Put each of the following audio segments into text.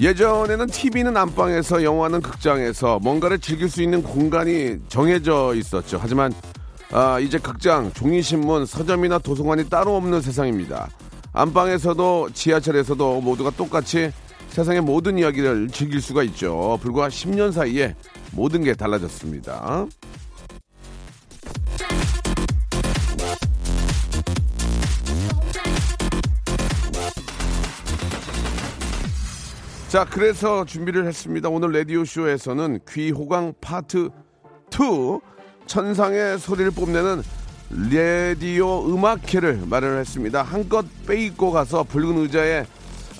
예전에는 TV는 안방에서 영화는 극장에서 뭔가를 즐길 수 있는 공간이 정해져 있었죠 하지만 아, 이제 극장, 종이신문, 서점이나 도서관이 따로 없는 세상입니다 안방에서도 지하철에서도 모두가 똑같이 세상의 모든 이야기를 즐길 수가 있죠. 불과 10년 사이에 모든 게 달라졌습니다. 자, 그래서 준비를 했습니다. 오늘 라디오쇼에서는 귀호강 파트 2 천상의 소리를 뽐내는 라디오 음악회를 마련했습니다. 한껏 빼입고 가서 붉은 의자에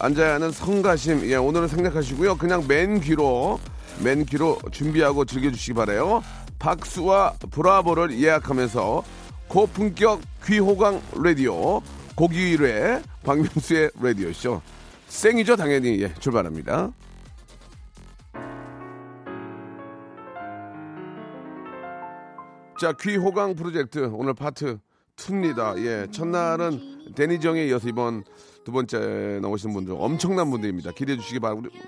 앉아야 하는 성가심 예, 오늘은 생략하시고요. 그냥 맨 귀로 맨 귀로 준비하고 즐겨주시기 바래요. 박수와 브라보를 예약하면서 고품격 귀호강 라디오 고기일회 박명수의 라디오쇼 생이죠 당연히 예, 출발합니다. 자 귀호강 프로젝트 오늘 파트 2입니다. 예, 첫날은 데니정에 이어서 이번 두 번째 나오신 분들 엄청난 분들입니다. 기대해 주시기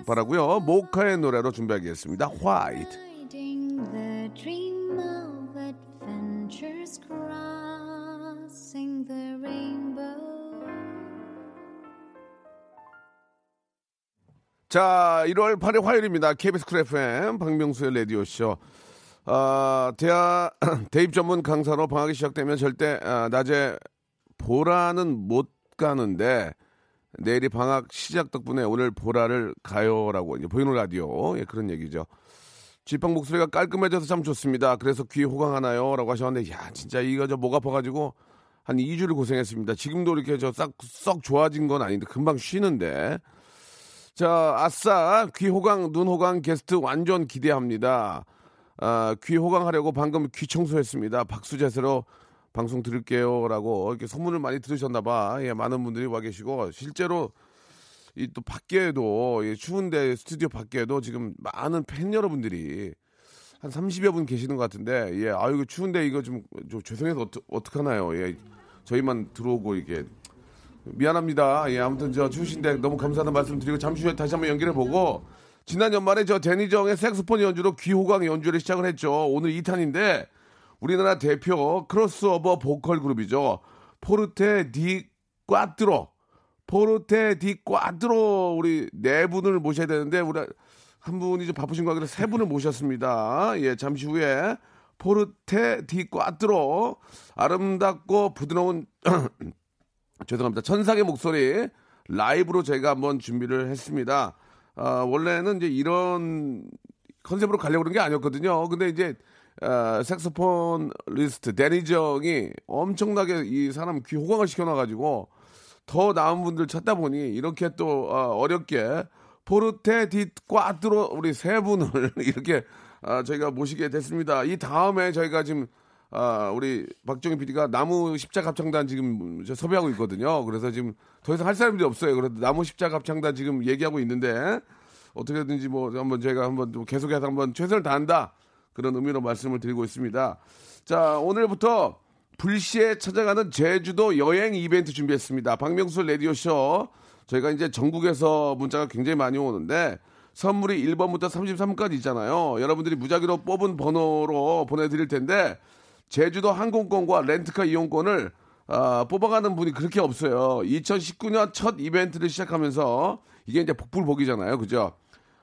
바라고요. 모카의 노래로 준비하겠습니다. 화이트. Crossing the rainbow. 자, 1월 8일 화요일입니다. KBS 쿨 FM 박명수의 라디오쇼. 아, 대학, 대입 전문 강사로 방학이 시작되면 절대 아, 낮에 보라는 못 가는데 내일이 방학 시작 덕분에 오늘 보라를 가요라고 이제 보이는 라디오 예, 그런 얘기죠. 지팍 목소리가 깔끔해져서 참 좋습니다. 그래서 귀 호강하나요?라고 하셨는데 야 진짜 이거 저 목 아파가지고 한 2주를 고생했습니다. 지금도 이렇게 저 싹 썩 좋아진 건 아닌데 금방 쉬는데 자 아싸 귀 호강 눈 호강 게스트 완전 기대합니다. 아, 귀 호강하려고 방금 귀 청소했습니다. 박수제스로 방송 들을게요 라고 이렇게 소문을 많이 들으셨나봐. 예, 많은 분들이 와 계시고 실제로 이 또 밖에도 예, 추운데 스튜디오 밖에도 지금 많은 팬 여러분들이 한 30여 분 계시는 것 같은데 예, 아유 이거 추운데 이거 좀, 좀 죄송해서 어떡, 어떡하나요? 예, 저희만 들어오고 이게 미안합니다. 예, 아무튼 저 추우신데 너무 감사하다는 말씀 드리고 잠시 후에 다시 한번 연결해 보고 지난 연말에 저 데니정의 색소폰 연주로 귀호강 연주를 시작을 했죠. 오늘 2탄인데 우리나라 대표 크로스오버 보컬 그룹이죠. 포르테 디 꽈트로. 포르테 디 꽈트로 우리 네 분을 모셔야 되는데 우리 한 분이 좀 바쁘신 거 같아서 세 분을 모셨습니다. 예, 잠시 후에 포르테 디 꽈트로 아름답고 부드러운 죄송합니다. 천상의 목소리 라이브로 저희가 한번 준비를 했습니다. 아, 원래는 이제 이런 컨셉으로 가려고 그런 게 아니었거든요. 근데 이제 어, 색소폰 리스트 데니정이 엄청나게 이 사람 귀 호강을 시켜놔가지고 더 나은 분들 찾다 보니 이렇게 또 어, 렵게 포르테 디 꽈트로 우리 세 분을 이렇게 어, 저희가 모시게 됐습니다. 이 다음에 저희가 지금 아, 우리 박정희 PD가 나무 십자가 합창단 지금 섭외하고 있거든요. 그래서 지금 더 이상 할 사람들이 없어요. 그래서 나무 십자가 합창단 지금 얘기하고 있는데 어떻게든지 뭐 한번 저희가 한번 계속해서 한번 최선을 다한다. 그런 의미로 말씀을 드리고 있습니다. 자, 오늘부터 불시에 찾아가는 제주도 여행 이벤트 준비했습니다. 박명수 레디오 쇼. 저희가 이제 전국에서 문자가 굉장히 많이 오는데 선물이 1번부터 33번까지 있잖아요. 여러분들이 무작위로 뽑은 번호로 보내드릴 텐데 제주도 항공권과 렌트카 이용권을 어, 뽑아가는 분이 그렇게 없어요. 2019년 첫 이벤트를 시작하면서 이게 이제 복불복이잖아요. 그죠?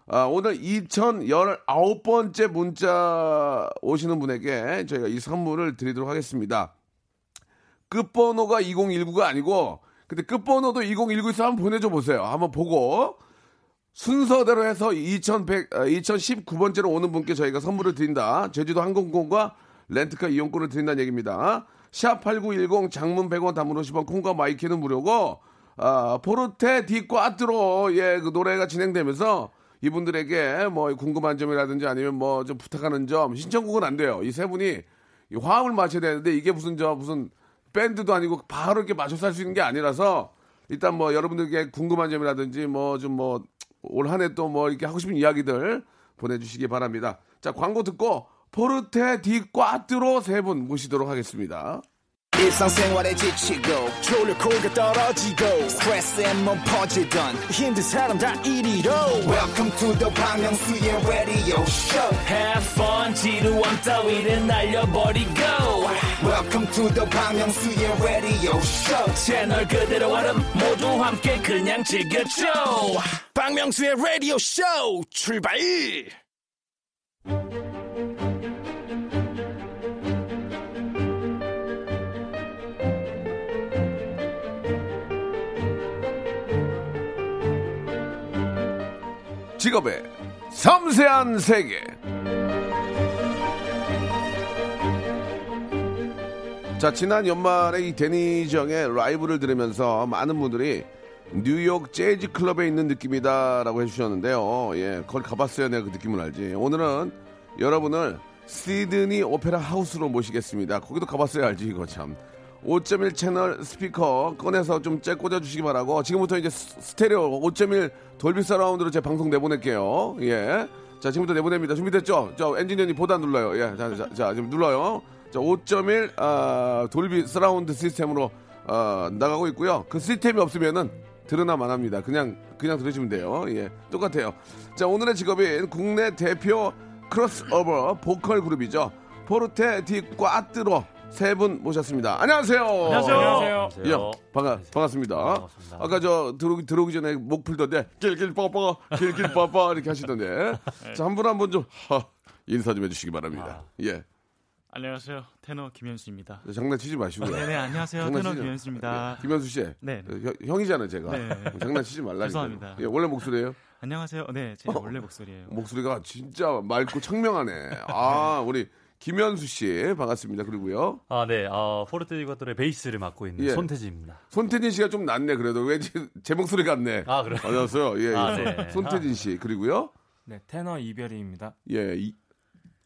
아, 오늘 2019번째 문자 오시는 분에게 저희가 이 선물을 드리도록 하겠습니다. 끝번호가 2019가 아니고, 근데 끝번호도 2019에서 한번 보내줘 보세요. 한번 보고, 순서대로 해서 2100, 2019번째로 아, 오는 분께 저희가 선물을 드린다. 제주도 항공권과 렌트카 이용권을 드린다는 얘기입니다. 샵8910 장문 100원 단문 50원 콩과 마이케이는 무료고, 아, 포르테 디 꽈트로, 예, 그 노래가 진행되면서 이분들에게 뭐 궁금한 점이라든지 아니면 뭐 좀 부탁하는 점, 신청곡은 안 돼요. 이 세 분이 이 화음을 맞춰야 되는데 이게 무슨 저 무슨 밴드도 아니고 바로 이렇게 맞춰서 할 수 있는 게 아니라서 일단 뭐 여러분들께 궁금한 점이라든지 뭐 좀 뭐 올 한 해 또 뭐 이렇게 하고 싶은 이야기들 보내주시기 바랍니다. 자, 광고 듣고 포르테 디 꽈트로 세 분 모시도록 하겠습니다. 일상생활에 지치고, 졸려 코가 떨어지고, 스트레스에 몸 퍼지던, 힘든 사람 다 이리로. welcome to the Bang Myung-soo's radio show. Have fun 지루함 따위를 날려버리고. Welcome to the Bang Myung-soo's radio show. 채널 그대로 얼음 모두 함께 그냥 즐겨줘. 박명수의 라디오 쇼 출발 직업의 섬세한 세계. 자, 지난 연말에 이 데니정의 라이브를 들으면서 많은 분들이 뉴욕 재즈 클럽에 있는 느낌이다라고 해주셨는데요. 예, 거기 가봤어야 내가 그 느낌을 알지. 오늘은 여러분을 시드니 오페라 하우스로 모시겠습니다. 거기도 가봤어야 알지, 이거 참. 5.1 채널 스피커 꺼내서 좀 째 꽂아주시기 바라고 지금부터 이제 스- 스테레오 5.1 돌비 서라운드로 제 방송 내보낼게요. 예. 자, 지금부터 내보냅니다. 준비됐죠? 저 엔지니어님 보다 눌러요. 예. 자, 자, 자 지금 눌러요. 자, 5.1 아, 돌비 서라운드 시스템으로 어, 나가고 있고요. 그 시스템이 없으면은 들으나 마납니다. 그냥 그냥 들으시면 돼요. 예. 똑같아요. 자, 오늘의 직업인 국내 대표 크로스오버 보컬 그룹이죠. 포르테 디 꽈뜨로 세 분 모셨습니다. 안녕하세요. 안녕하세요. 예, 반가, 반갑습니다. 아까 저 들어오기, 들어오기 전에 목 풀던데, 길길 빠빠, 길길 빠빠, 이렇게 하시던데. 자, 한 분 한 분 좀, 하, 인사 좀 해주시기 바랍니다. 예. 안녕하세요. 테너 김현수입니다. 장난치지 마시고요. 네네 안녕하세요. 테너 장난치지 김현수입니다. 예, 김현수 씨. 네. 형, 형이잖아요, 제가. 네. 장난치지 말라니까. 죄송합니다. 예, 원래 목소리예요 안녕하세요. 네, 제 원래 목소리예요. 목소리가 진짜 맑고 청명하네. 아, 우리 김현수 씨, 반갑습니다. 그리고요. 아, 네. 어, 포르테 디과토의 베이스를 맡고 있는 예. 손태진입니다. 손태진 씨가 좀 낫네, 그래도. 왠지 제 목소리 같네. 아, 그래요? 안녕하세요. 예, 예. 아, 네. 손태진 씨. 그리고요. 네, 테너 이별이입니다. 예, 이,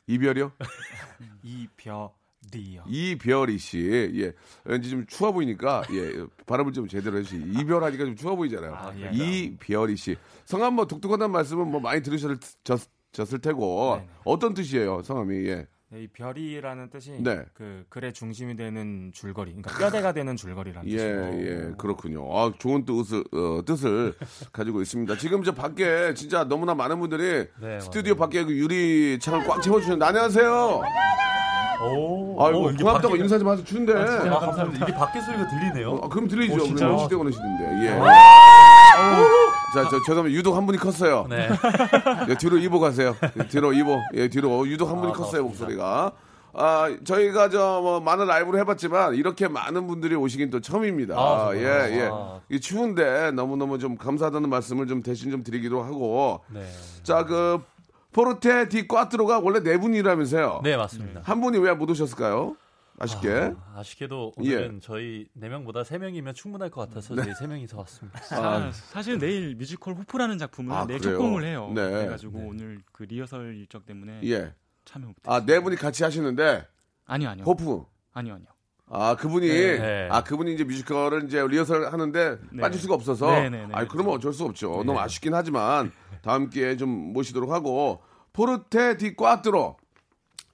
이별이요? 이별이요. 이별이 씨. 예. 왠지 좀 추워 보이니까, 예. 발음을 좀 제대로 해주시. 이별하니까 좀 추워 보이잖아요. 아, 예. 이별이 씨. 성함 뭐 독특하다는 말씀은 뭐 많이 들으셨을 졌을 테고. 네네. 어떤 뜻이에요, 성함이? 예. 네, 이 별이라는 뜻이 네. 그 글의 중심이 되는 줄거리, 그러니까 뼈대가 되는 줄거리라는 예, 뜻이고. 예, 그렇군요. 아, 좋은 뜻을, 어, 뜻을 가지고 있습니다. 지금 저 밖에 진짜 너무나 많은 분들이 네, 스튜디오 밖에 그 유리 창을 꽉 채워주셨는데, 안녕하세요. 오, 아이고, 어, 이게 고맙다고 인사 좀 하세요. 추운데. 아, 감사합니다. 이게 밖에 소리가 들리네요. 아, 그럼 들리죠. 어, 진짜요? 시대 걸으시는데. 예. 자, 저, 죄송합니다. 유독 한 분이 컸어요. 네. 예, 뒤로 입어 가세요. 예, 뒤로 입어. 예, 뒤로. 유독 한 분이 아, 컸어요. 목소리가. 아, 저희가 저, 뭐, 많은 라이브를 해봤지만, 이렇게 많은 분들이 오시긴 또 처음입니다. 아, 예? 예. 아. 이 추운데 너무너무 좀 감사하다는 말씀을 좀 대신 좀 드리기도 하고. 네. 자, 그, 포르테 디 꽈트로가 원래 네 분이라면서요. 네, 맞습니다. 한 분이 왜 못 오셨을까요? 아쉽게. 아, 쉽게도 예. 오늘은 저희 네 명보다 세 명이면 충분할 것 같아서 저희 세 명이서 왔습니다. 아, 사실 내일 뮤지컬 호프라는 작품을 아, 내일? 첫공을 해요. 네. 그래가지고 오늘 그 리허설 일정 때문에 예. 참여 못. 아, 네 분이 같이 하시는데, 아니요 아니요. 호프. 아니요 아니요. 아 그분이 네. 아 그분이 이제 뮤지컬을 이제 리허설 하는데 네. 빠질 수가 없어서 네, 네, 네, 아 그러면 어쩔 수 없죠 네. 너무 아쉽긴 하지만 다음 기회에 좀 모시도록 하고 포르테 디 꽈트로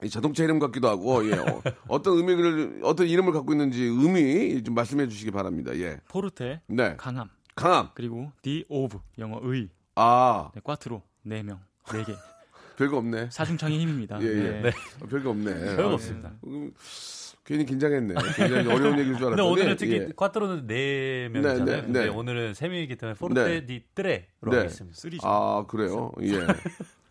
이 자동차 이름 같기도 하고 예 어, 떤 의미를 어떤 이름을 갖고 있는지 의미 좀 말씀해 주시기 바랍니다 포르테 예네 강함 강함 그리고 di of 영어 의아 네, quattro 네명네개 별거 없네 사중창의 힘입니다. 예, 예. 네. 어, 별거 없네 별거 아, 없습니다. 음, 괜히 긴장했네 굉장히 어려운 얘기일 줄 근데 알았더니 오늘은 특히 예. 꽈트로는 네 명이잖아요. 네, 네, 근데 네. 오늘은 세 명이기 때문에 포르테 네. 디 트레로 네. 하겠습니다. 쓰리죠. 아 그래요 예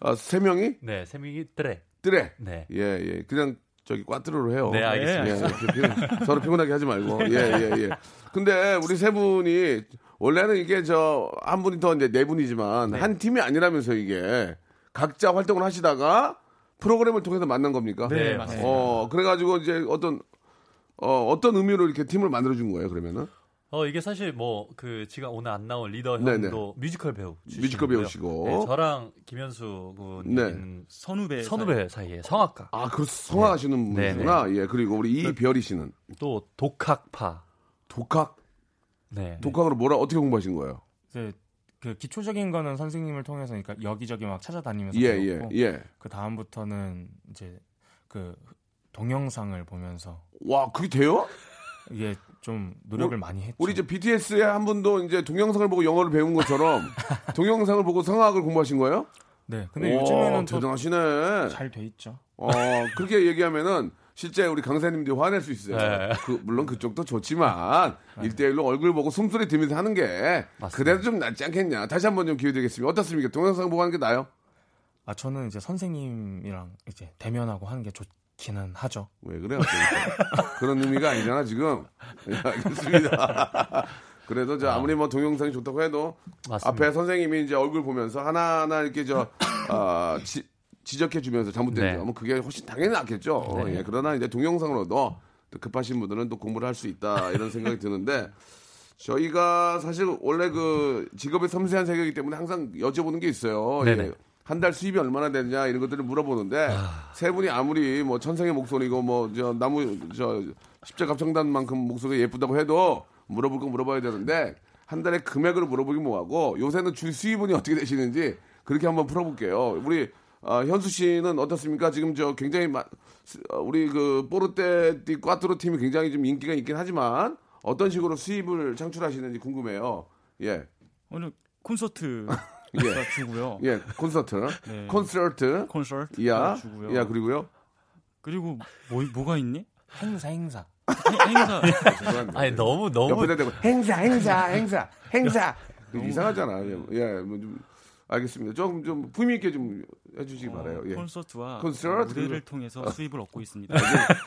아 세 명이 네, 세 명이 트레. 뜨래 네. 예, 예. 그냥 저기 꽈트로로 해요. 네, 알겠습니다. 예, 피- 피- 서로 피곤하게 하지 말고. 예, 예, 예. 근데 우리 세 분이 원래는 이게 저 한 분이 더 이제 네 분이지만 네. 한 팀이 아니라면서 이게 각자 활동을 하시다가 프로그램을 통해서 만난 겁니까? 네, 네, 맞습니다. 어, 그래가지고 이제 어떤 어, 어떤 의미로 이렇게 팀을 만들어준 거예요, 그러면은? 어 이게 사실 뭐 그 지가 오늘 안 나온 리더 네네. 형도 뮤지컬 배우. 뮤지컬 배우시고. 네, 저랑 김현수 네. 군은 선후배. 선후배 사이 에 성악가 아, 그 성악하시는 네. 분이구나. 예, 그리고 우리 이벼리 씨는 또 독학파 독학, 네. 독학으로 뭐라 어떻게 공부하신 거예요? 이제 그 기초적인 거는 선생님을 통해서 그러니까 여기저기 막 찾아다니면서 예, 예, 배웠고 예. 그 다음부터는 이제 그 동영상을 보면서 와, 그게 돼요? 이게 좀 노력을 많이 했죠. 우리 이제 BTS의 한 분도 이제 동영상을 보고 영어를 배운 것처럼 동영상을 보고 성악을 공부하신 거예요? 네. 근데 오, 요즘에는 대단하시네. 잘 돼 있죠. 어, 그렇게 얘기하면은 실제 우리 강사님들이 화낼 수 있어요. 네. 그, 물론 그쪽도 좋지만 일대일로 얼굴 보고 숨소리 들으면서 하는 게 맞습니다. 그래도 좀 낫지 않겠냐. 다시 한번 좀 기회 드리겠습니다. 어떻습니까? 동영상 보고 하는 게 나아요? 아 저는 이제 선생님이랑 이제 대면하고 하는 게 좋기는 하죠. 왜 그래요? 그러니까. 그런 의미가 아니잖아 지금. 예, 알겠습니다. 그래도 저 아무리 뭐 동영상이 좋다고 해도 맞습니다. 앞에 선생님이 이제 얼굴 보면서 하나하나 이렇게 저 아, 지, 지적해 주면서 잘못된 네. 점은 그게 훨씬 당연히 낫겠죠. 예, 그러나 이제 동영상으로도 또 급하신 분들은 또 공부를 할 수 있다 이런 생각이 드는데 저희가 사실 원래 그 직업의 섬세한 세계이기 때문에 항상 여쭤보는 게 있어요. 예. 한달 수입이 얼마나 되느냐 이런 것들을 물어보는데 세 분이 아무리 뭐 천상의 목소리고 뭐 저 나무 저 십자갑청단만큼 목소리가 예쁘다고 해도 물어볼 건 물어봐야 되는데 한 달에 금액을 물어보기 뭐하고 요새는 주 수입원이 어떻게 되시는지 그렇게 한번 풀어볼게요. 우리 아, 현수 씨는 어떻습니까? 지금 저 굉장히 마, 어, 우리 그 포르테 디 꽈트로 팀이 굉장히 좀 인기가 있긴 하지만 어떤 식으로 수입을 창출하시는지 궁금해요. 예. 오늘 콘서트 예. 주고요. 예, 콘서트, 네. 콘서트, 콘서트 야, 주고요. 야 그리고요. 그리고 뭐 뭐가 있니? 행사 행사. 행- 행사. 아니 너무 너무 옆에다 대고 행사, 행사, 행사, 행사. 그 이상하잖아. 예, 예, 뭐 좀, 알겠습니다. 조금 좀 품위 있게 좀 해주시기 바라요. 예. 콘서트와 콘서트? 무대를 통해서 수입을 얻고 있습니다.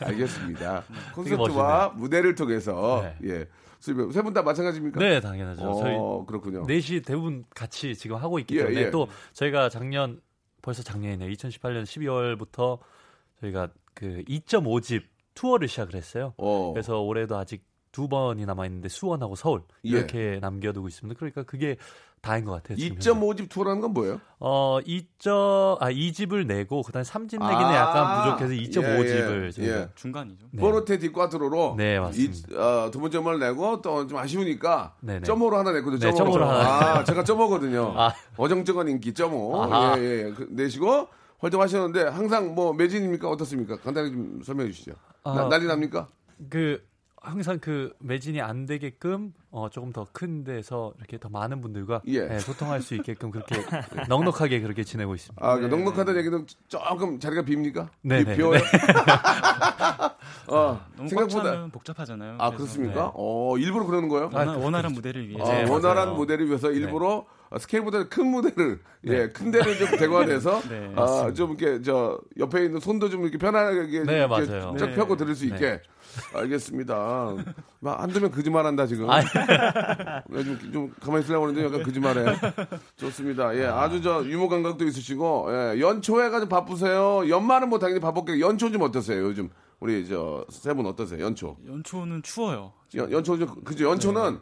알겠습니다. 되게 콘서트와 무대를 통해서 네. 예, 수입 세분 다 마찬가지입니까? 네 당연하죠. 저희 어, 그렇군요. 넷이 대부분 같이 지금 하고 있기 예, 때문에 예. 또 저희가 작년 벌써 작년이네요. 2018년 12월부터 저희가 그 2.5집 투어를 시작을 했어요. 어, 그래서 올해도 아직 두 번이 남아 있는데 수원하고 서울 예. 이렇게 남겨두고 있습니다. 그러니까 그게 다인 것 같아요. 지금 2.5집 투어라는 건 뭐예요? 어, 2점 아 2집을 내고 그 다음 3집 내기는 아, 약간 부족해서 2.5집을 예, 저희가 예. 중간이죠. 네. 포르테 디꽈트로로 네, 맞습니다. 이, 어, 두 번째 을 내고 또 좀 아쉬우니까 네네. 점오로 하나 냈거든요. 네, 점오로. 점오로 하나. 아, 제가 점오거든요. 아. 어정쩡한 인기 점오. 아하. 예, 예, 예. 그, 내시고 활동하셨는데 항상 뭐 매진입니까 어떻습니까? 간단히 좀 설명해 주시죠. 아. 나- 난리 납니까? 그 항상 그 매진이 안 되게끔 어 조금 더 큰 데서 이렇게 더 많은 분들과 예. 네, 소통할 수 있게끔 그렇게 넉넉하게 그렇게 지내고 있습니다. 아, 그 넉넉하다는 얘기는 조금 자리가 빕니까? 네, 비, 네, 비워요? 어, 생각보다. 복잡하잖아요. 아, 그래서 그렇습니까? 네. 어, 일부러 그러는 거예요? 원하, 원활 한 무대를 위해서 아, 네, 원활한 맞아요. 무대를 위해서 일부러 스케일보다 큰 무대를 예, 큰 데를 좀 대관해서 네, 아, 좀 이렇게 저 옆에 있는 손도 좀 이렇게 편안하게 네, 이렇게 맞아요. 쫙 네. 펴고 들을 수 네. 있게 알겠습니다. 막 한두 명 거짓말 한다 지금. 아, 좀, 좀 가만히 있으려고 하는데 약간 거짓말해. 좋습니다. 예, 아주 저 유머 감각도 있으시고 예, 연초에가 좀 바쁘세요. 연말은 뭐 당연히 바빴겠고 연초 좀 어떠세요? 요즘 우리 저 세 분 어떠세요? 연초. 연초는 추워요. 연, 연초 좀 그죠? 연초는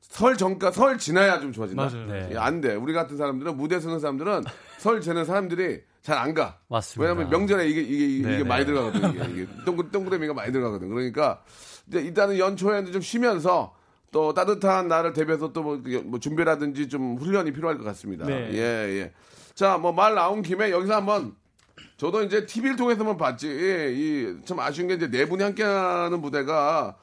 설 전까 설 지나야 좀 좋아진다. 맞아요. 네. 예, 안 돼. 우리 같은 사람들은 무대 서는 사람들은 설 지는 사람들이 잘 안 가. 맞습니다. 왜냐면 명절에 이게 이게 이게, 네네. 많이 들어가거든. 이게, 이게 동그 동그라미가 많이 들어가거든. 그러니까 이제 일단은 연초에는 좀 쉬면서 또 따뜻한 날을 대비해서 또뭐 뭐 준비라든지 좀 훈련이 필요할 것 같습니다. 네. 예, 예. 자, 뭐 말 나온 김에 여기서 한번 저도 이제 TV를 통해서만 봤지. 이 참 아쉬운 게 이제 네 분이 함께하는 무대가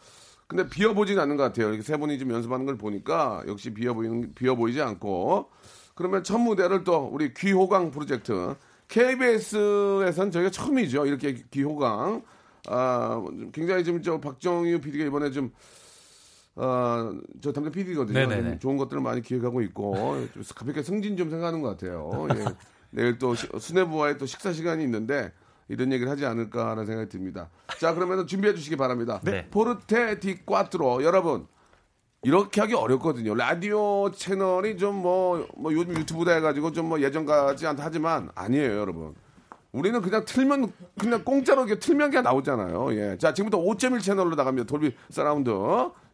근데 비어 보진 않는 것 같아요. 이렇게 세 분이 좀 연습하는 걸 보니까 역시 비어 보이는 비어 보이지 않고 그러면 첫 무대를 또 우리 귀호강 프로젝트 KBS에선 저희가 처음이죠. 이렇게 귀호강 아 굉장히 지금 저 박정유 PD가 이번에 좀 어, 저 담당 PD거든요. 네네네. 좋은 것들을 많이 기획하고 있고 좀 가볍게 승진 좀 생각하는 것 같아요. 예. 내일 또 시- 수뇌부와의 또 식사 시간이 있는데 이런 얘기를 하지 않을까라는 생각이 듭니다. 자, 그러면 준비해 주시기 바랍니다. 네. 포르테 디 꽈트로 여러분 이렇게 하기 어렵거든요. 라디오 채널이 좀 뭐 뭐 요즘 유튜브다 해가지고 좀 뭐 예전 같지 않다 하지만 아니에요, 여러분. 우리는 그냥 틀면 그냥 공짜로 이렇게 틀면 그냥 나오잖아요. 예. 자, 지금부터 5.1 채널로 나갑니다. 돌비 사라운드.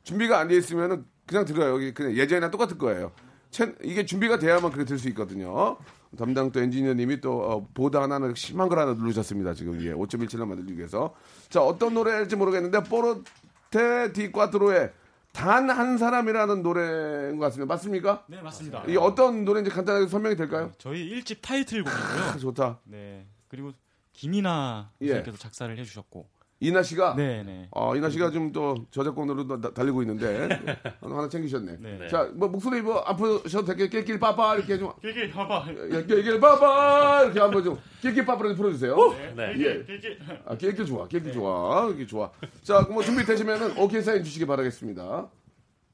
준비가 안 돼 있으면은 그냥 들어요. 여기 그냥 예전이랑 똑같을 거예요. 채- 이게 준비가 돼야만 그렇게 들 수 있거든요. 담당 또 엔지니어님이 또 어, 보다 하나는 심한 걸 하나 누르셨습니다. 지금 예, 5.17을 만들기 위해서. 자 어떤 노래일지 모르겠는데 포르테 디 꽈트로의 단 한 사람이라는 노래인 것 같습니다. 맞습니까? 네, 맞습니다. 이게 어떤 노래인지 간단하게 설명이 될까요? 저희 1집 타이틀곡이고요. 아, 좋다. 네. 그리고 김이나 예. 선생님께서 작사를 해 주셨고. 이나 씨가 네, 네. 어, 이나 씨가 좀 또 저작권으로 도 나- 달리고 있는데 하나, 하나 챙기셨네. 네. 자, 뭐 목소리 뭐 아프셔도 되게 낄낄 빠빠 이렇게 좀 길길 봐봐. 야, 낄낄 빠빠 이렇게 한번 좀 낄낄 빠빠를 좀 풀어 주세요. 네. 예. 길길. 아, 낄낄 좋아, 낄낄 좋아, 이게 좋아. 자, 그럼 뭐 준비되시면은 오케이 사인 주시기 바라겠습니다.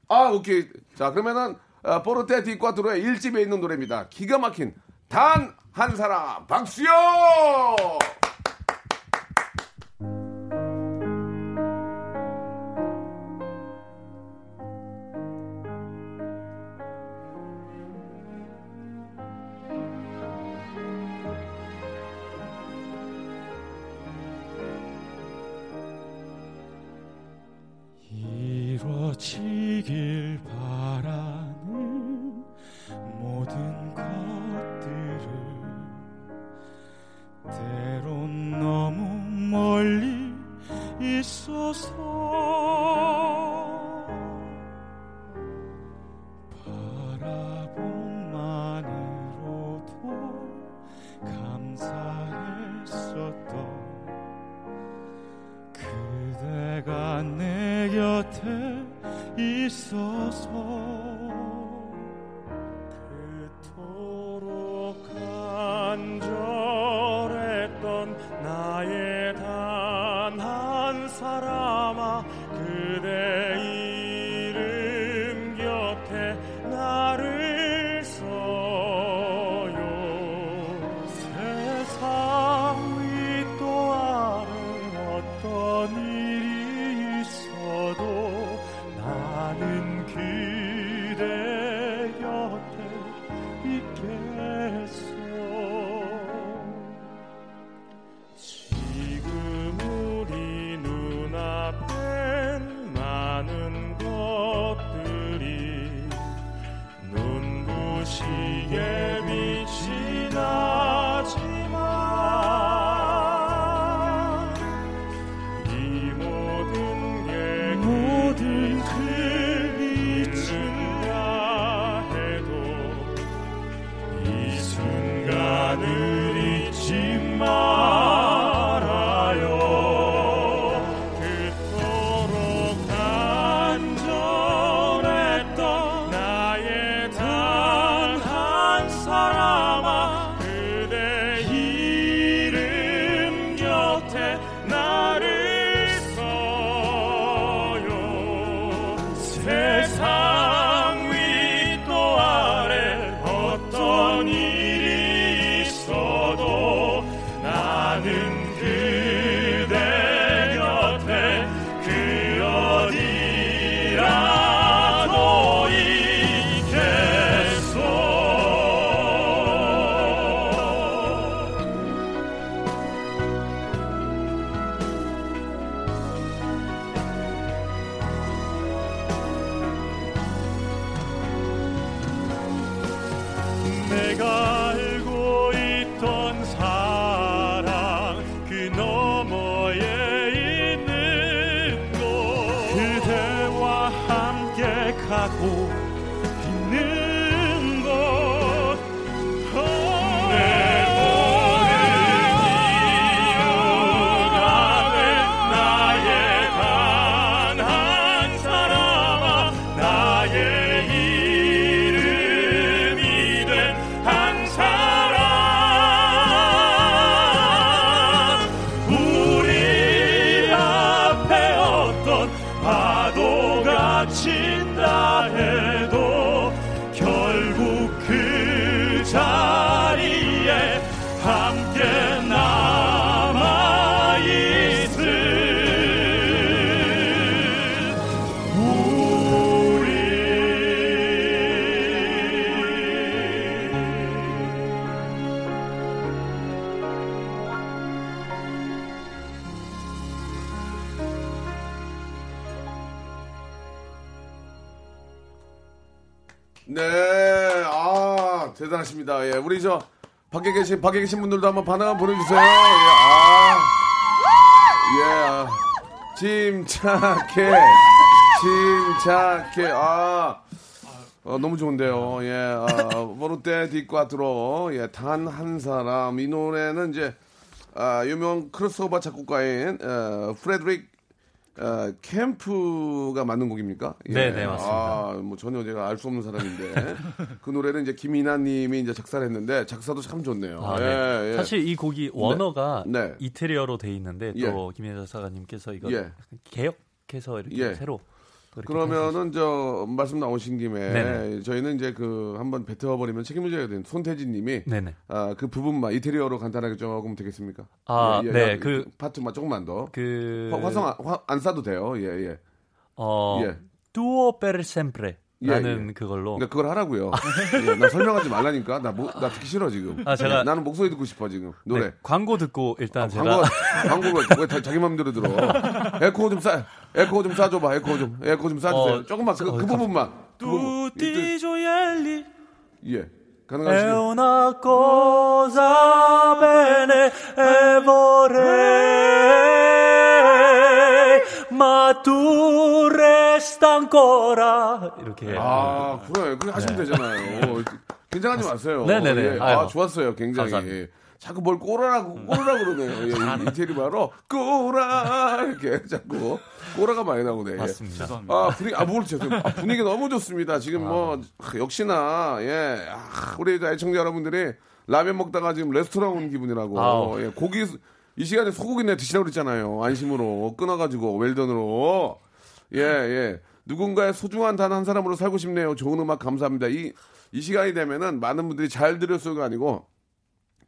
아, 오케이. 자, 그러면은 아, 포르테 디 꽈트로의 1집에 있는 노래입니다. 기가 막힌 단 한 사람 박수요. 이루어지길 바 우리 저 밖에 계신 밖에 계신 분들도 한번 한번 보내주세요. 예, 아, 예, 아, 침착해, 침착해. 아, 어, 너무 좋은데요. 예, 아, 포르테 디 꽈트로 예, 단 한 사람. 이 노래는 이제 아, 유명 크로스오버 작곡가인 어, 프레드릭 어, 캠프가 만든 곡입니까? 예. 네, 네, 맞습니다. 아, 뭐 전혀 제가 알 수 없는 사람인데 그 노래는 이제 김이나 님이 이제 작사를 했는데 작사도 참 좋네요. 아, 예, 네. 예. 사실 이 곡이 원어가 네. 이태리어로 돼 있는데 또 예. 김혜자 작가님께서 이거 예. 개혁해서 이렇게 예. 새로 그러면은 저 말씀 나오신 김에 네네. 저희는 이제 그 한번 뱉어버리면 책임을 져야 되는 손태진님이 네네. 아, 그 부분만 이태리어로 간단하게 조금 되겠습니까? 아, 예, 예, 네, 예, 그- 파트만 조금만 더. 그 화- 화성 안- 화, 안 싸도 돼요. 예, 예. 어 예. 두오 per sempre 예, 라는 예. 그걸로 그러니까 그걸 하라고요. 예, 나 설명하지 말라니까. 나, 뭐, 나 듣기 싫어 지금. 아, 제가- 예, 나는 목소리 듣고 싶어 지금 노래. 네, 광고 듣고 일단 아, 제가 광고 광고가 왜 다- 자기 맘대로 들어. 에코 좀 싸, 에코 좀 싸줘봐. 에코 좀, 에코 좀 싸주세요. 어, 조금만 그, 그 어, 부분만. 그 부분. tutti gioielli 예, 가능하시죠? 이렇게 아, 그래. 그렇게 하시면 되잖아요. 긴장하지 마세요. 네네네. 예. 아. 좋았어요. 굉장히. 감사합니다. 예. 자꾸 뭘 꼬라라고, 꼬라라 그러네요. 예, 이태리 바로 꼬라 이렇게 자꾸 꼬라가 많이 나오네. 예. 맞습니다. 아 분위기 아뭘 죄송 아, 분위기 너무 좋습니다. 지금 뭐 아, 역시나 예 아, 우리 애청자 여러분들이 라면 먹다가 지금 레스토랑 온 기분이라고 아우. 예, 고기 이 시간에 소고기내 드시라고 그랬잖아요. 안심으로 끊어가지고 웰던으로 예 예. 누군가의 소중한 단 한 사람으로 살고 싶네요. 좋은 음악 감사합니다. 이, 이 시간이 되면은 많은 분들이 잘 들었어요가 아니고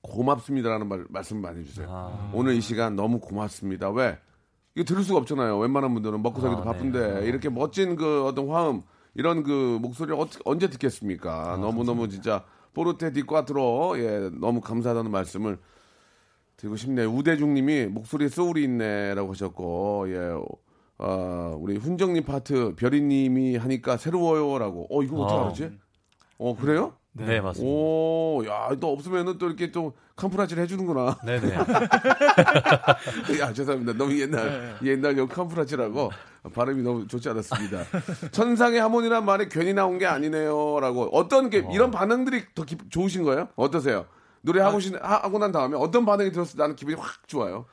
고맙습니다라는 말, 말씀 많이 해주세요. 아. 오늘 이 시간 너무 고맙습니다. 왜? 이거 들을 수가 없잖아요. 웬만한 분들은 먹고 살기도 아, 바쁜데 네. 이렇게 멋진 그 어떤 화음 이런 그 목소리를 어떻게 언제 듣겠습니까? 아, 너무 너무 진짜 포르테 디 꽈트로 예 너무 감사하다는 말씀을 드리고 싶네요. 우대중님이 목소리에 소울이 있네라고 하셨고 예. 어, 우리 훈정님 파트 벼리님이 하니까 새로워요라고. 어 이거 어떻게 아. 알았지? 어 그래요? 네, 맞습니다. 오, 야, 또 없으면은 또 이렇게 또 캄프라치를 해주는구나. 네네. 야, 죄송합니다. 너무 옛날, 옛날 요 캄프라치라고 발음이 너무 좋지 않았습니다. 천상의 하모니란 말이 괜히 나온 게 아니네요. 라고. 어떤 게, 이런 반응들이 더 기, 좋으신 거예요? 어떠세요? 노래 하고, 시, 하고 난 다음에 어떤 반응이 들었을 때 나는 기분이 확 좋아요.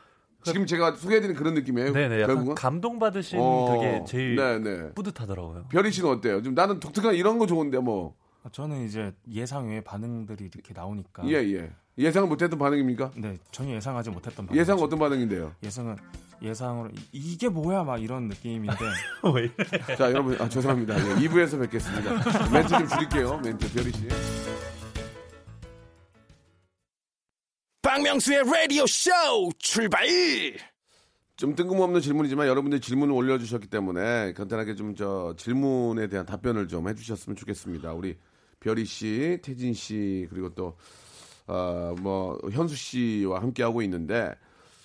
지금 제가 소개해드린 그런 느낌이에요. 네네. 결국은? 감동 받으신 어, 그게 제일 네네. 뿌듯하더라고요. 별이 씨는 어때요? 지금 나는 독특한 이런 거 좋은데 뭐. 아, 저는 이제 예상 외의 반응들이 이렇게 나오니까 예, 예. 예상 못했던 반응입니까? 네 전혀 예상하지 못했던 반응 예상 어떤 반응인데요? 예상은 예상으로 이- 이게 뭐야 막 이런 느낌인데 왜? 자, 여러분, 아, 죄송합니다. 예, 2부에서 뵙겠습니다. 멘트 좀 줄일게요. 멘트, 별이 씨. 박명수의 라디오 쇼 출발 좀 뜬금없는 질문이지만 여러분들 질문을 올려주셨기 때문에 간단하게 좀 저 질문에 대한 답변을 좀 해주셨으면 좋겠습니다. 우리 별이 씨, 태진 씨, 그리고 또, 어, 뭐, 현수 씨와 함께 하고 있는데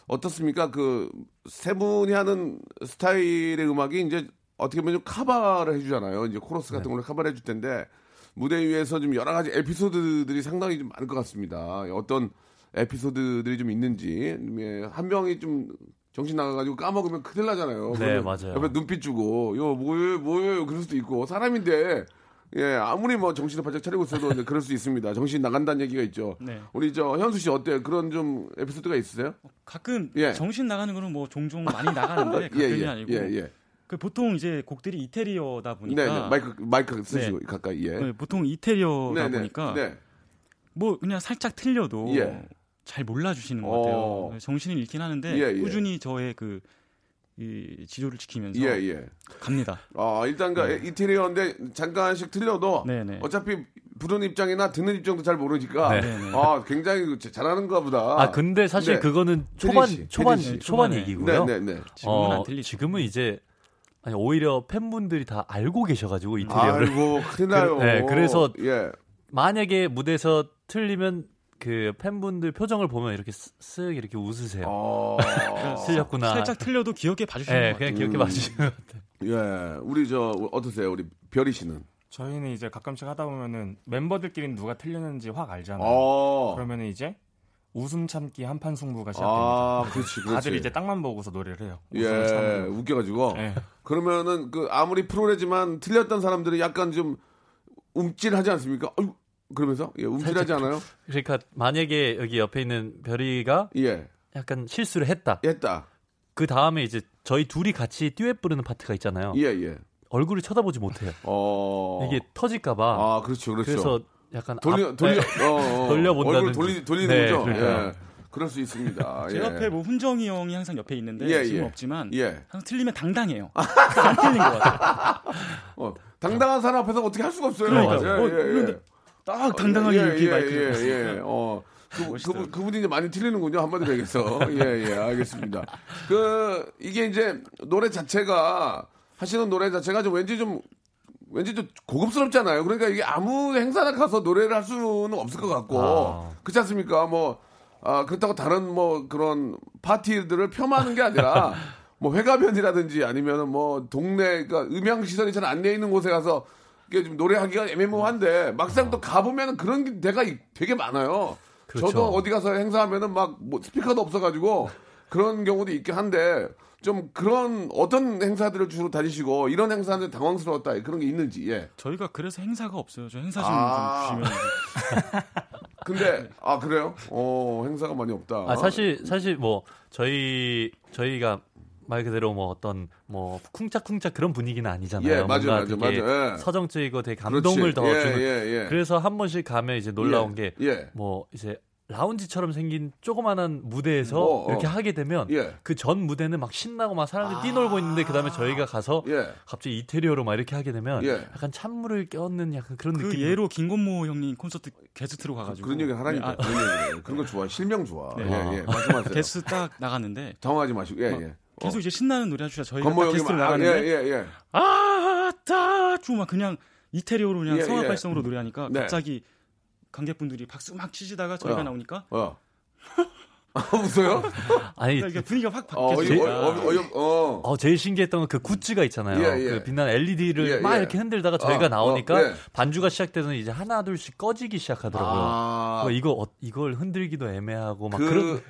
어떻습니까? 그 세 분이 하는 스타일의 음악이 이제 어떻게 보면 좀 카바를 해주잖아요. 이제 코러스 같은 걸로 카바를 해줄 텐데 무대 위에서 좀 여러 가지 에피소드들이 상당히 좀 많을 것 같습니다. 어떤 에피소드들이 좀 있는지 예, 한 명이 좀 정신 나가가지고 까먹으면 큰일 나잖아요. 네, 맞아요. 옆에 눈빛 주고 요 뭐예요 뭐예요 그럴 수도 있고 사람인데 예 아무리 뭐 정신을 바짝 차리고 있어도 이제 그럴 수 있습니다. 정신 나간다는 얘기가 있죠. 네. 우리 저 현수 씨 어때요? 그런 좀 에피소드가 있으세요? 가끔 예. 정신 나가는 거는 뭐 종종 많이 나가는데 가끔이 예, 예, 아니고 예, 예. 그 보통 이제 곡들이 이태리어다 보니까 네, 네. 마이크 마이크 쓰시고 가까이 예. 네, 보통 이태리어다 네, 네, 보니까 네. 뭐 그냥 살짝 틀려도 예. 잘 몰라주시는 것 어. 같아요. 정신을 잃긴 하는데 예, 예. 꾸준히 저의 그 이 지도를 지키면서 예, 예. 갑니다. 아, 일단 그 이태리어인데 잠깐씩 틀려도 네, 네. 어차피 부르는 입장이나 듣는 입장도 잘 모르니까 네. 네, 네. 아, 굉장히 잘하는가 보다. 아 근데 사실 네. 그거는 초반 씨, 초반 씨. 초반. 얘기고요. 네, 네, 네. 지금은 안 어, 틀리죠. 지금은 이제 아니 오히려 팬분들이 다 알고 계셔가지고 이태리어를 아이고, 큰일 나요. 그- 네, 그래서- 예. 만약에 무대에서 틀리면 그 팬분들 표정을 보면 이렇게 쓱- 쓱 이렇게 웃으세요. 어. 틀렸구나. 살짝 틀려도 기억해 봐주시는 네, 것 같아요. 그냥 기억해 음. 봐주시는 것 같아요. 예. 우리 저 어떠세요? 우리 별이 씨는 저희는 이제 가끔씩 하다 보면은 멤버들끼리는 누가 틀렸는지 확 알잖아요. 어. 그러면은 이제 웃음 참기 한판 승부가 시작됩니다. 아, 그렇지, 그렇지. 다들 이제 땅만 보고서 노래를 해요. 예, 참으려고. 웃겨가지고. 네. 그러면은 그 아무리 프로레지만 틀렸던 사람들이 약간 좀 움찔하지 않습니까? 어휴, 그러면서 예, 움찔하지 않아요? 그러니까 만약에 여기 옆에 있는 별이가 예, 약간 실수를 했다. 했다. 그 다음에 이제 저희 둘이 같이 듀엣 부르는 파트가 있잖아요. 예, 예. 얼굴을 쳐다보지 못해요. 어. 이게 터질까봐. 아, 그렇죠, 그렇죠. 그래서 약간 돌려 앞- 돌려 네. 어, 어. 돌려본다든지. 얼굴 돌리 돌리는 네, 거죠. 그러니까요. 예. 그럴 수 있습니다. 제 예. 옆에 뭐 훈정이 형이 항상 옆에 있는데 예, 지금 예. 없지만 예. 항상 틀리면 당당해요. 안 틀린 것 같아요. 어, 당당한 사람 앞에서 어떻게 할 수가 없어요. 그러니까요. 어, 예, 예, 예. 딱 당당하게 예, 이렇게 예, 마이크를 예, 잡고 예. 어. 그. 그, 그분이 이제 많이 틀리는군요. 한마디로 얘기해서. 예, 예, 알겠습니다. 그, 이게 이제 노래 자체가, 하시는 노래 자체가 좀 왠지 좀, 왠지 좀 고급스럽잖아요. 그러니까 이게 아무 행사나 가서 노래를 할 수는 없을 것 같고. 아. 그렇지 않습니까? 뭐, 아, 그렇다고 다른 뭐 그런 파티들을 폄하하는 게 아니라, 뭐 회가변이라든지 아니면은 뭐 동네, 그러니까 음향시설이 잘 안 돼 있는 곳에 가서 이게 좀 노래하기가 애매모호한데 막상 또 가보면은 그런 게 데가 이- 되게 많아요. 그렇죠. 저도 어디 가서 행사하면은 막 뭐 스피커도 없어가지고 그런 경우도 있긴 한데 좀 그런 어떤 행사들을 주로 다니시고 이런 행사는 당황스러웠다 그런 게 있는지 예. 저희가 그래서 행사가 없어요. 저 행사 좀, 아. 좀 주시면 근데 아 그래요? 어 행사가 많이 없다. 아, 사실 사실 뭐 저희 저희가 말 그대로 뭐 어떤 뭐 쿵짝쿵짝 그런 분위기는 아니잖아요. 예, 맞아요, 뭔가 맞아요, 되게 맞아요. 예. 서정적이고 되게 감동을 그렇지. 더 예, 주는. 예, 예. 그래서 한 번씩 가면 이제 놀라운 예, 게 예. 뭐 이제 라운지처럼 생긴 조그만한 무대에서 어, 어. 이렇게 하게 되면 예. 그전 무대는 막 신나고 막 사람들이 뛰놀고 있는데 그다음에 저희가 가서 예. 갑자기 이태리어로 막 이렇게 하게 되면 예. 약간 찬물을 껴얹는 약간 그런 그 느낌. 예로 김건모 형님 콘서트 게스트로 가가지고 그런 얘기 하라니까 네, 아, 그런 얘기 그런 거 좋아 실명 좋아 네. 예, 예. 말씀하세요 게스트 딱 나갔는데 당황하지 마시고 예, 예. 계속 이제 신나는 노래 해주자 저희가 딱 게스트로 아, 나갔는데 예, 예, 예. 아따쭈막 그냥 이태리어로 그냥 예, 성악 예. 발성으로 노래하니까 네. 갑자기 관객분들이 박수 막 치시다가 저희가 어. 나오니까 어. 아, 웃어요? 아니 그러니까 이게 분위기가 확 어, 바뀌었어요. 어이, 어이, 어. 어, 제일 신기했던 건 그 굿즈가 있잖아요. 예, 예. 그 빛나는 LED를 예, 막 예. 이렇게 흔들다가 저희가 어, 나오니까 어, 예. 반주가 시작되면 이제 하나 둘씩 꺼지기 시작하더라고요. 아, 뭐 이거 어, 이걸 흔들기도 애매하고 막 그, 그런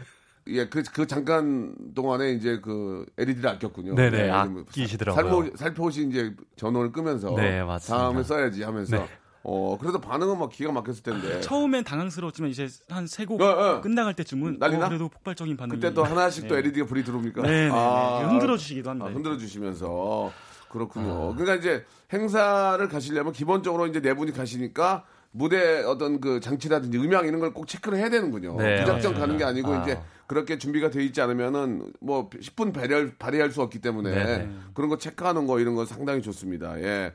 예, 그, 그 잠깐 동안에 이제 그 LED를 아꼈군요. 네네, 예, 아끼시더라고요. 살포, 살포시 이제 전원을 끄면서 네, 맞습니다. 다음에 써야지 하면서 네. 어, 그래도 반응은 막 기가 막혔을 텐데. 처음엔 당황스러웠지만 이제 한 세곡 어, 어. 끝나갈 때쯤은 난리나? 어, 그래도 폭발적인 반응이 그때 또 하나씩 또 네. LED가 불이 들어옵니까? 네, 네, 네. 아, 흔들어 주시기도 합니다. 아, 흔들어 주시면서 그렇군요. 아. 그러니까 이제 행사를 가시려면 기본적으로 이제 네 분이 가시니까 무대 어떤 그 장치라든지 음향 이런 걸 꼭 체크를 해야 되는군요. 네, 무작정 맞습니다. 가는 게 아니고 아. 이제 그렇게 준비가 돼 있지 않으면은 뭐 10분 발휘할, 발휘할 수 없기 때문에 네, 네. 그런 거 체크하는 거 이런 거 상당히 좋습니다. 예.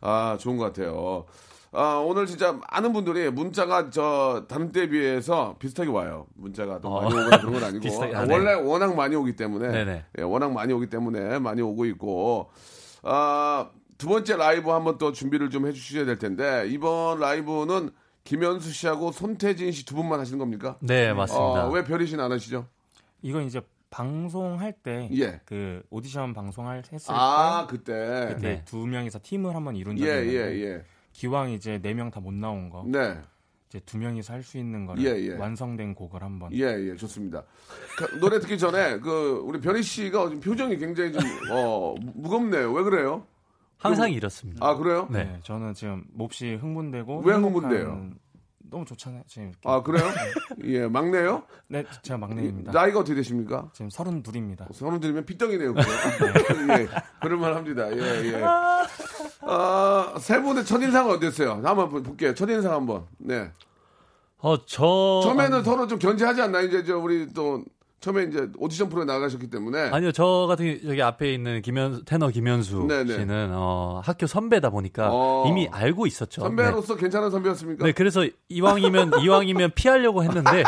아, 좋은 것 같아요. 아, 오늘 진짜 많은 분들이 문자가 저 다른 때에 비해서 비슷하게 와요. 문자가 또 어. 많이 오거나 그런 건 아니고 비슷하게, 아, 아, 네. 원래 워낙 많이 오기 때문에 네네. 예, 워낙 많이 오기 때문에 많이 오고 있고 아, 두 번째 라이브 한번 또 준비를 좀 해주셔야 될 텐데 이번 라이브는 김현수 씨하고 손태진 씨 두 분만 하시는 겁니까? 네 맞습니다. 어, 왜 별이 씨는 안 하시죠? 이건 이제 방송할 때그 예. 오디션 방송할 했을 아 때 그때 그때 네. 두 명이서 팀을 한번 이룬 적이 예예 있는데 예. 기왕 이제 네 명 다 못 나온 거 네. 이제 두 명이서 할 수 있는 거를 예, 예. 완성된 곡을 한번 예, 예, 좋습니다. 그, 노래 듣기 전에 그 우리 별이 씨가 표정이 굉장히 좀 어, 무겁네요. 왜 그래요? 항상 이렇습니다. 아 그래요? 네. 네, 저는 지금 몹시 흥분되고 왜 흥분돼요? 너무 좋잖아요. 지금 이렇게. 아 그래요? 예, 막내요? 네, 제가 막내입니다. 나이가 어떻게 되십니까? 지금 서른 둘입니다. 서른 들면 피덩이네요. 예, 그럴만 합니다. 예, 예. 아, 세 분의 첫 인상은 어땠어요? 한번 볼- 볼게요. 첫 인상 한번. 네. 어 저 처음에는 서로 좀 견제하지 않나? 이제 저 우리 또 처음에 이제 오디션 프로에 나가셨기 때문에. 아니요, 저 같은 여기 앞에 있는 김현 테너 김현수 네네. 씨는 어, 학교 선배다 보니까 어. 이미 알고 있었죠. 선배로서 괜찮은 선배였습니까? 네. 네, 그래서 이왕이면 이왕이면 피하려고 했는데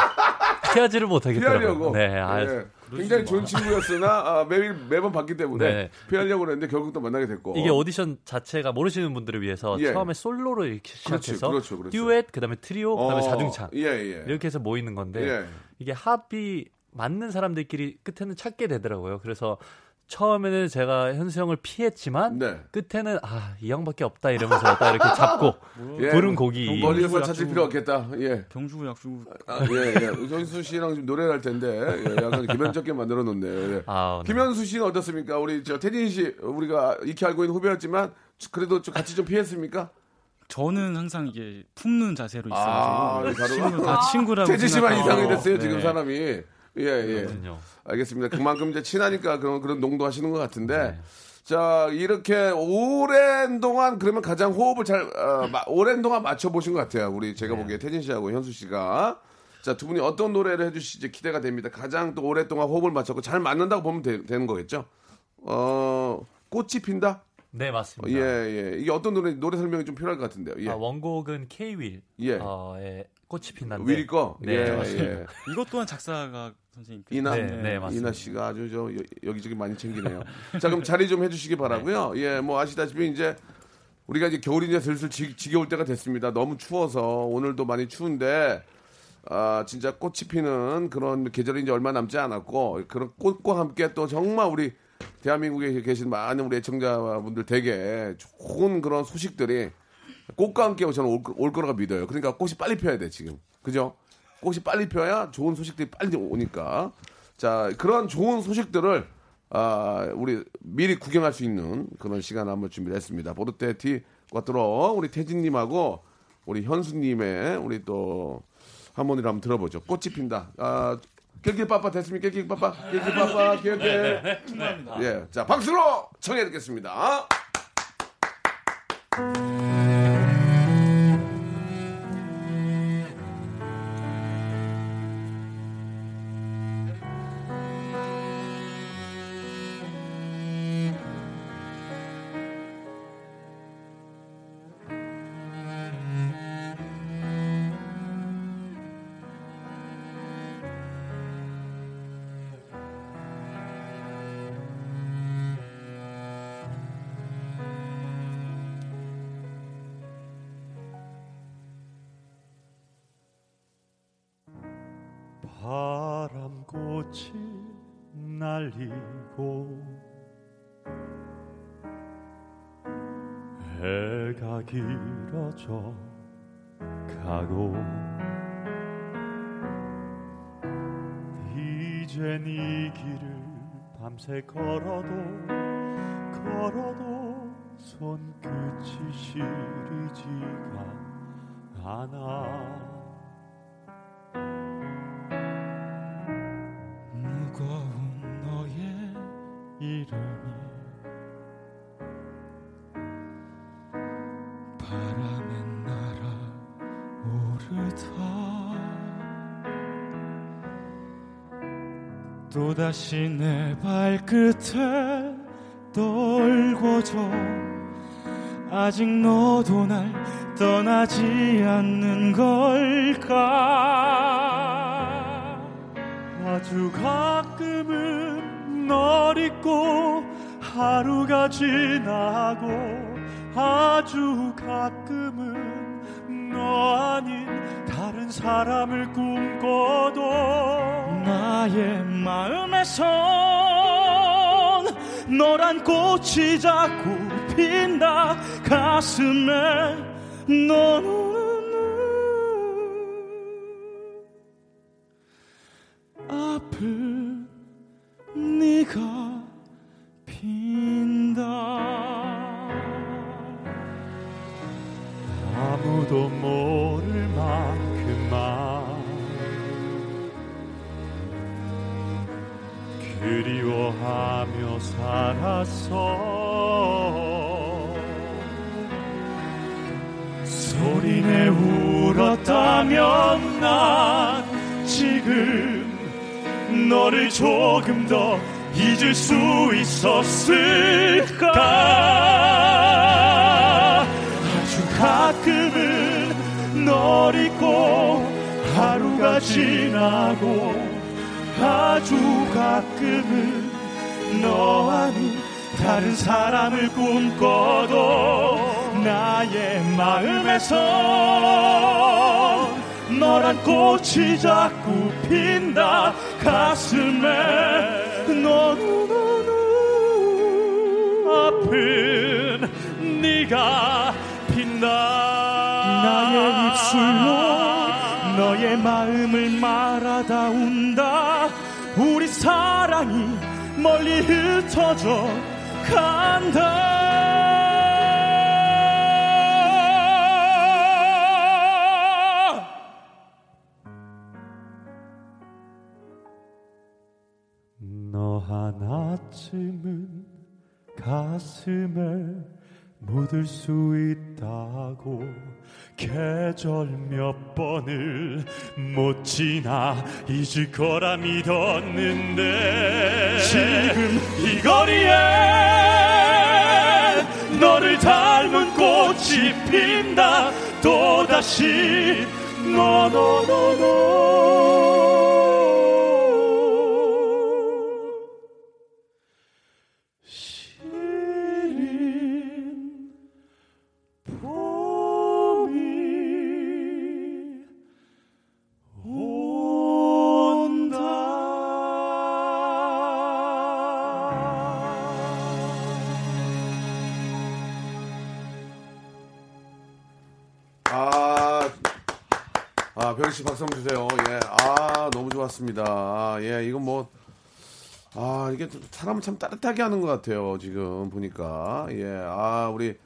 피하지를 못하겠더라고요. 피하려고. 네, 아, 예. 굉장히 좋은 친구였으나 아, 매일 매번 봤기 때문에 네. 피하려고 했는데 결국 또 만나게 됐고. 이게 오디션 자체가 모르시는 분들을 위해서 예. 처음에 솔로로 이렇게 시작해서 그렇죠, 그렇죠. 듀엣, 그다음에 트리오, 그다음에 어, 자중창 예, 예. 이렇게 해서 모이는 건데 예. 이게 합이 맞는 사람들끼리 끝에는 찾게 되더라고요. 그래서 처음에는 제가 현수 형을 피했지만 네. 끝에는 아 이 형밖에 없다 이러면서 딱 이렇게 잡고 예, 부른 곡이 멀리서 찾을 필요 없겠다. 예. 경주 약주 아, 예, 예. 현수 씨랑 좀 노래를 할 텐데, 예, 약간 기면적게 만들어 놓네요. 예. 아, 네. 김현수 씨는 어떻습니까? 우리 저 태진 씨, 우리가 익히 알고 있는 후배였지만, 그래도 좀 같이 좀 피했습니까? 저는 항상 이게 품는 자세로 아, 있어가지고 바로- 친구 다 친구라고 태진 씨만. 이상이 됐어요, 지금 네. 사람이. 예, 예. 그렇군요. 알겠습니다. 그만큼 이제 친하니까 그런, 그런 농도 하시는 것 같은데. 네. 자, 이렇게 오랜 동안 그러면 가장 호흡을 잘, 어, 마- 오랜 동안 맞춰 보신 것 같아요. 우리 네. 제가 보기에 태진 씨하고 현수 씨가. 자, 두 분이 어떤 노래를 해 주실지 기대가 됩니다. 가장 또 오랫동안 호흡을 맞췄고 잘 맞는다고 보면 되, 는 거겠죠? 어, 꽃이 핀다? 네 맞습니다. 예, 예. 이게 어떤 노래, 노래 설명이 좀 필요할 것 같은데요. 예. 아, 원곡은 K-윌 예. 어, 의 꽃이 핀다인데 위리 거? 네, 예, 맞습니다. 예. 이것 또한 작사가 선생님 이나, 네, 네, 맞습니다. 이나 씨가 아주 저 여- 여기저기 많이 챙기네요. 자, 그럼 자리 좀 해주시기 바라고요. 예, 뭐 아시다시피 이제 우리가 이제 겨울이 이제 슬슬 지, 지겨울 때가 됐습니다. 너무 추워서 오늘도 많이 추운데 아 진짜 꽃이 피는 그런 계절이 이제 얼마 남지 않았고 그런 꽃과 함께 또 정말 우리 대한민국에 계신 많은 우리 애청자분들 되게 좋은 그런 소식들이 꽃과 함께 저는 올, 올 거라고 믿어요. 그러니까 꽃이 빨리 펴야 돼 지금. 그죠? 꽃이 빨리 펴야 좋은 소식들이 빨리 오니까. 자 그런 좋은 소식들을 아 우리 미리 구경할 수 있는 그런 시간 을 한번 준비했습니다. 보르테티 꽈트로 우리 태진님하고 우리 현수님의 우리 또 한번이라 한번 들어보죠. 꽃이 핀다. 아 낄낄 빠빠 됐습니까? 낄낄 빠빠, 낄낄 빠빠, 낄낄. 예, 자 박수로 청해 듣겠습니다. 해가 길어져 가고 이젠 이 길을 밤새 걸어도 걸어도 손끝이 시리지가 않아 또다시 내 발끝에 떨궈져 아직 너도 날 떠나지 않는 걸까? 아주 가끔은 널 잊고 하루가 지나고 아주 가끔은 너 아닌 다른 사람을 꿈꿔도 나의 마음 에선 너란 꽃이 자꾸 핀다. 가슴에 너는 아픈 네가 핀다. 아무도 모 살았어 소리내 울었다면 난 지금 너를 조금 더 잊을 수 있었을까? 아주 가끔은 널 잊고 하루가 지나고 아주 가끔은 너 아닌 다른 사람을 꿈꿔도 나의 마음에서 너란 꽃이 자꾸 핀다. 가슴에 너는 아픈 네가 핀다. 나의 입술로 너의 마음을 말하다 운다. 우리 사랑이 멀리 흩어져 간다. 너 하나쯤은 가슴에 묻을 수 있다고 계절 몇 번을 못 지나 잊을 거라 믿었는데 지금 이 거리에 너를 닮은 꽃이 핀다. 또다시 너너너너너 좋았습니다. 아, 예, 이건 뭐, 아, 이게 좀 사람을 참 따뜻하게 하는 것 같아요. 지금 보니까. 예. 아, 우리,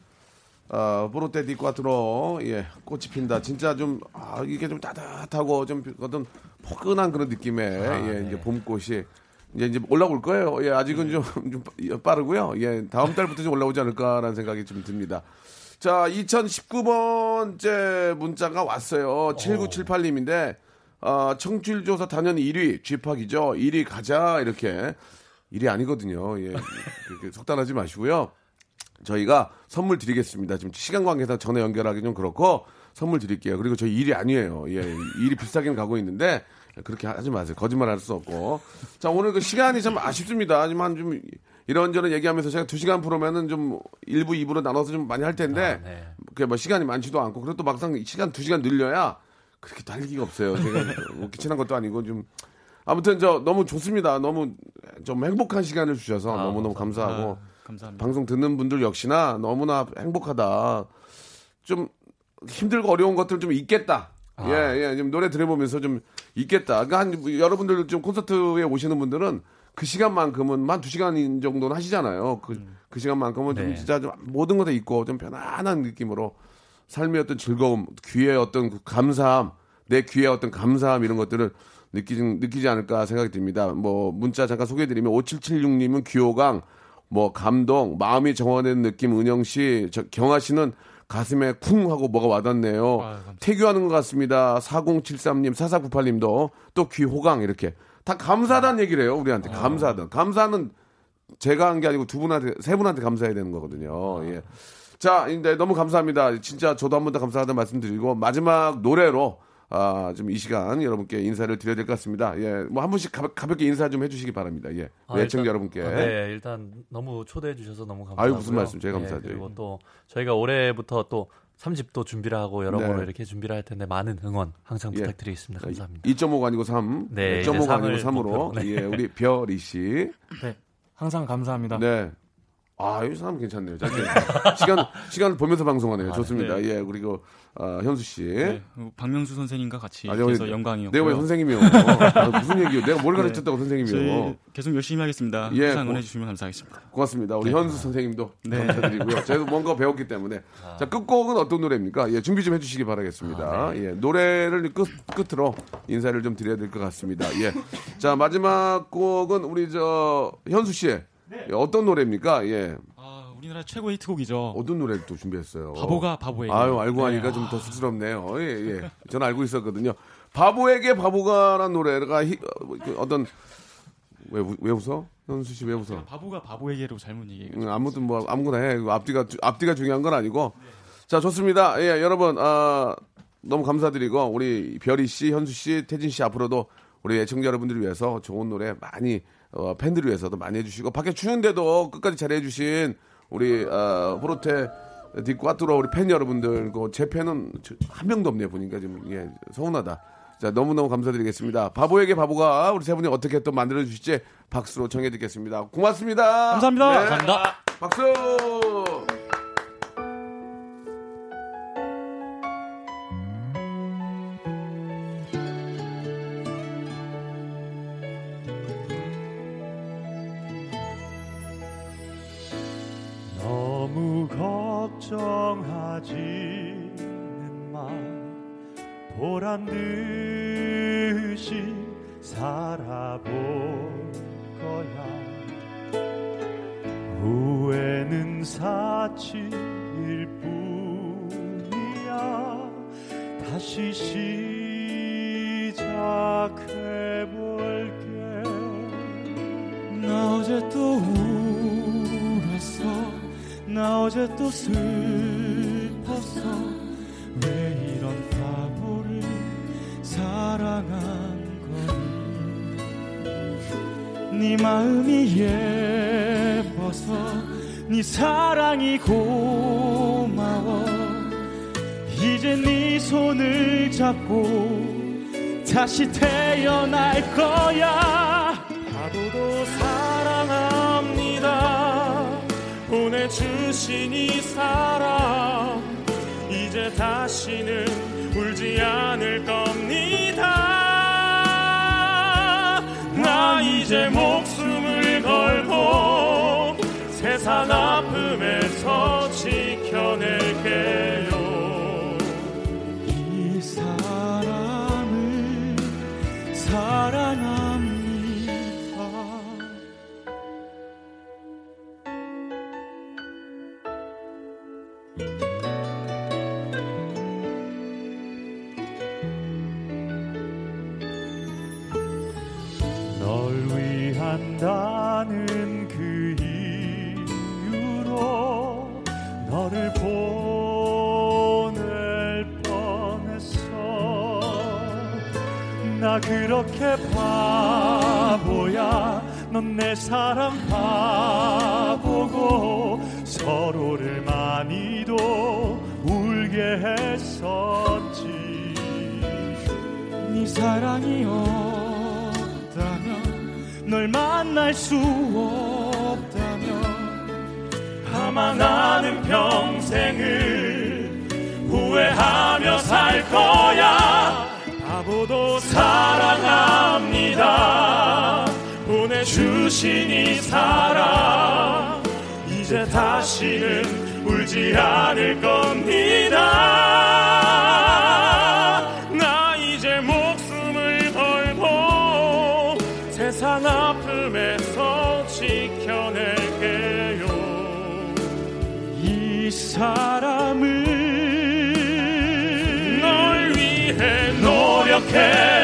아, 보로테 디과트로, 예, 꽃이 핀다. 진짜 좀, 아, 이게 좀 따뜻하고 좀 어떤 포근한 그런 느낌의, 예, 이제 봄꽃이. 이제 이제 올라올 거예요. 예, 아직은 좀, 좀 빠르고요. 예, 다음 달부터 좀 올라오지 않을까라는 생각이 좀 듭니다. 자, 2019번째 문자가 왔어요. 7978님인데, 어, 청취율 조사 단연 1위, 쥐팍이죠. 1위 가자, 이렇게. 1위 아니거든요. 예. 그렇게 속단하지 마시고요. 저희가 선물 드리겠습니다. 지금 시간 관계상 전화 연결하기 좀 그렇고, 선물 드릴게요. 그리고 저희 1위 아니에요. 예. 1위 비싸게는 가고 있는데, 그렇게 하지 마세요. 거짓말 할 수 없고. 자, 오늘 그 시간이 참 아쉽습니다. 하지만 좀 이런저런 얘기하면서 제가 2시간 프로면은 좀 1부, 2부로 나눠서 좀 많이 할 텐데, 네. 그게 뭐 시간이 많지도 않고, 그래도 또 막상 시간 2시간 늘려야 그렇게 또할 얘기가 없어요. 제가 뭐 끼친한 것도 아니고 좀. 아무튼 저 너무 좋습니다. 너무 좀 행복한 시간을 주셔서 아, 너무너무 감사하고. 아, 감사합니다. 방송 듣는 분들 역시나 너무나 행복하다. 좀 힘들고 어려운 것들 좀 있겠다. 아. 예, 예, 지금 노래 들어보면서 좀 있겠다. 그러니까 한, 여러분들 좀 콘서트에 오시는 분들은 그 시간만큼은 한두 시간 정도는 하시잖아요. 그, 그 시간만큼은 좀 네. 진짜 좀 모든 것에 있고 좀 편안한 느낌으로 삶의 어떤 즐거움, 귀의 어떤 그 감사함, 내 귀의 어떤 감사함 이런 것들을 느끼지, 느끼지 않을까 생각이 듭니다. 뭐, 문자 잠깐 소개해드리면 5776님은 귀호강, 뭐, 감동, 마음이 정화된 느낌, 은영 씨, 저, 경아 씨는 가슴에 쿵 하고 뭐가 와닿네요. 태교하는 것 같습니다. 4073님, 4498님도 또 귀호강 이렇게. 다 감사하다는 얘기를 해요, 우리한테. 감사하다. 감사는 제가 한 게 아니고 두 분한테, 세 분한테 감사해야 되는 거거든요. 예. 자, 이제 너무 감사합니다. 진짜 저도 한 번 더 감사하다는 말씀 드리고, 마지막 노래로, 아, 좀 이 시간 여러분께 인사를 드려야 될 것 같습니다. 예. 뭐 한 분씩 가볍, 가볍게 인사 좀 해주시기 바랍니다. 예. 아, 일단- 여러분께. 아, 네, 일단 너무 초대해 주셔서 너무 감사하고요. 아유, 무슨 말씀, 제가 네, 감사하죠. 그리고 또 저희가 올해부터 또 30도 준비를 하고 여러모로 네. 이렇게 준비를 할 텐데 많은 응원 항상 예. 부탁드리겠습니다. 감사합니다. 2.5가 아니고 3. 네, 이제 2.5가 아니고 삼을 3으로. 목표로, 네. 예, 우리 별이 씨. 네, 항상 감사합니다. 네. 아, 이 사람 괜찮네요. 짧게. 시간, 시간 보면서 방송하네요. 좋습니다. 예, 그리고, 어, 현수 씨. 네, 그리고 박명수 선생님과 같이 아, 여기- 영광이었고요. 내가 왜 선생님이요? 아, 무슨 얘기요? 내가 뭘 가르쳤다고 선생님이요? 저희 계속 열심히 하겠습니다. 예, 항상 고- 응원해 주시면 감사하겠습니다. 고맙습니다. 우리 현수 선생님도 네. 감사드리고요. 저희도 뭔가 배웠기 때문에. 자, 끝곡은 어떤 노래입니까? 예, 준비 좀 해주시기 바라겠습니다. 예, 노래를 끝, 끝으로 인사를 좀 드려야 될 것 같습니다. 예. 자, 마지막 곡은 우리 저, 현수 씨. 예, 어떤 노래입니까? 예. 아, 우리나라 최고 히트곡이죠. 어떤 노래를 또 준비했어요? 바보가 바보에게. 아유, 알고 하니까 네, 좀더 쑥스럽네요. 예, 예. 저는 알고 있었거든요. 바보에게 바보가란 노래가 히- 어, 그 어떤, 왜, 우- 왜 웃어? 현수 씨 왜 웃어? 바보가 바보에게로 잘못 얘기해. 음, 아무튼 뭐 아무거나 해. 앞뒤가 주- 앞뒤가 중요한 건 아니고. 자 좋습니다. 예 여러분 아 너무 감사드리고 우리 별이 씨, 현수 씨, 태진 씨 앞으로도 우리 애청자 여러분들을 위해서 좋은 노래 많이 어, 팬들을 위해서도 많이 해주시고 밖에 추운데도 끝까지 잘해주신 우리 어, 호로테 디과뚜로 우리 팬 여러분들 그제 팬은 저- 한 명도 없네요 보니까 좀 예, 서운하다. 자 너무너무 감사드리겠습니다. 바보에게 바보가 우리 세 분이 어떻게 또 만들어 주실지 박수로 청해 듣겠습니다. 고맙습니다. 감사합니다. 네. 감사합니다. 박수! 세상 아픔에서 지켜낼 사람을 널 위해 노력해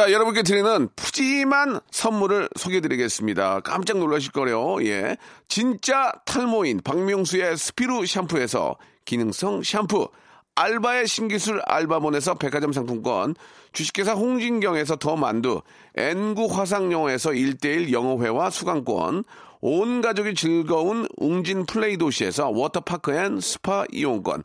자, 여러분께 드리는 푸짐한 선물을 소개해드리겠습니다. 깜짝 놀라실 거래요. 예. 진짜 탈모인 박명수의 스피루 샴푸에서 기능성 샴푸, 알바의 신기술 알바몬에서 백화점 상품권, 주식회사 홍진경에서 더 만두, 엔구 화상영어에서 1대1 영어회화 수강권, 온 가족이 즐거운 웅진 플레이 도시에서 워터파크 and 스파 이용권,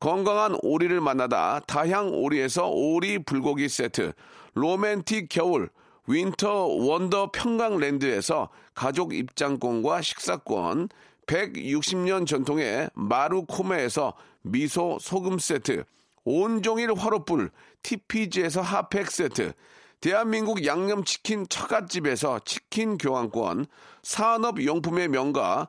건강한 오리를 만나다 다향 오리에서 오리 불고기 세트, 로맨틱 겨울 Winter Wonder 평강랜드에서 가족 입장권과 식사권, 160년 전통의 마루코메에서 미소 소금 세트, 온종일 화로불 TPG에서 핫팩 세트, 대한민국 양념치킨 처갓집에서 치킨 교환권, 산업용품의 명가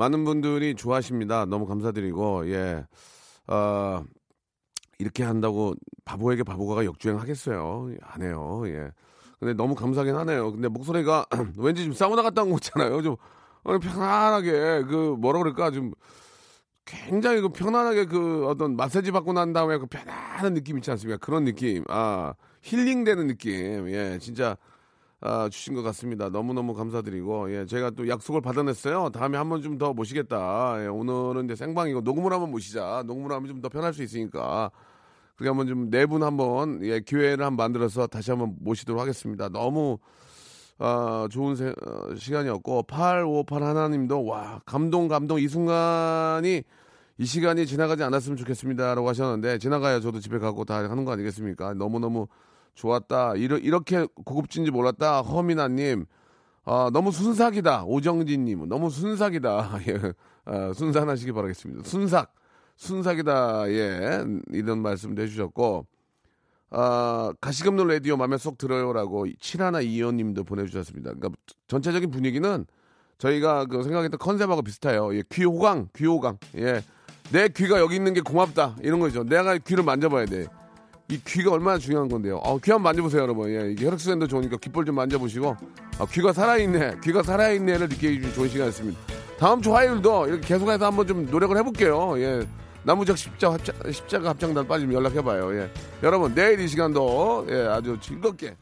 많은 분들이 좋아하십니다. 너무 감사드리고, 예. 어, 이렇게 한다고 바보에게 바보가 역주행하겠어요. 안 해요. 예. 근데 너무 감사하긴 하네요. 근데 목소리가 왠지 좀 사우나 갔다 온거 있잖아요. 좀 어, 편안하게 그 뭐라 그럴까 좀 굉장히 그 편안하게 그 어떤 마사지 받고 난 다음에 그 편안한 느낌 있지 않습니까? 그런 느낌. 아, 힐링되는 느낌. 예, 진짜 아, 주신 것 같습니다. 너무너무 감사드리고, 예, 제가 또 약속을 받아냈어요. 다음에 한 번 좀 더 모시겠다. 예, 오늘은 이제 생방이고, 녹음을 한번 모시자. 녹음을 하면 좀 더 편할 수 있으니까. 그렇게 한번 좀 네 분 한번, 예, 기회를 한번 만들어서 다시 한번 모시도록 하겠습니다. 너무, 아, 좋은 세, 어, 시간이었고, 858 하나님도, 와, 감동, 감동, 이 순간이, 이 시간이 지나가지 않았으면 좋겠습니다. 라고 하셨는데, 지나가야 저도 집에 가고 다 하는 거 아니겠습니까? 너무너무 좋았다. 이러, 이렇게 고급진지 몰랐다. 허민아님. 아, 너무 순삭이다. 오정진님. 너무 순삭이다. 예. 아, 순산하시기 바라겠습니다. 순삭. 순삭이다. 예. 이런 말씀도 해주셨고. 아, 가시금는 라디오 맘에 쏙 들어요라고 7125님도 보내주셨습니다. 그러니까 전체적인 분위기는 저희가 그 생각했던 컨셉하고 비슷해요. 예, 귀호강, 귀호강. 예. 내 귀가 여기 있는 게 고맙다. 이런 거죠. 내가 귀를 만져봐야 돼. 이 귀가 얼마나 중요한 건데요. 어, 귀 한번 만져보세요, 여러분. 예, 이게 혈액순환도 좋으니까 귓볼 좀 만져보시고, 아, 귀가 살아있네, 귀가 살아있네를 느끼기 좋은 시간이었습니다. 다음 주 화요일도 이렇게 계속해서 한번 좀 노력을 해볼게요. 예. 나무적 십자, 합자, 십자가 합창단 빠지면 연락해봐요. 예. 여러분, 내일 이 시간도, 예, 아주 즐겁게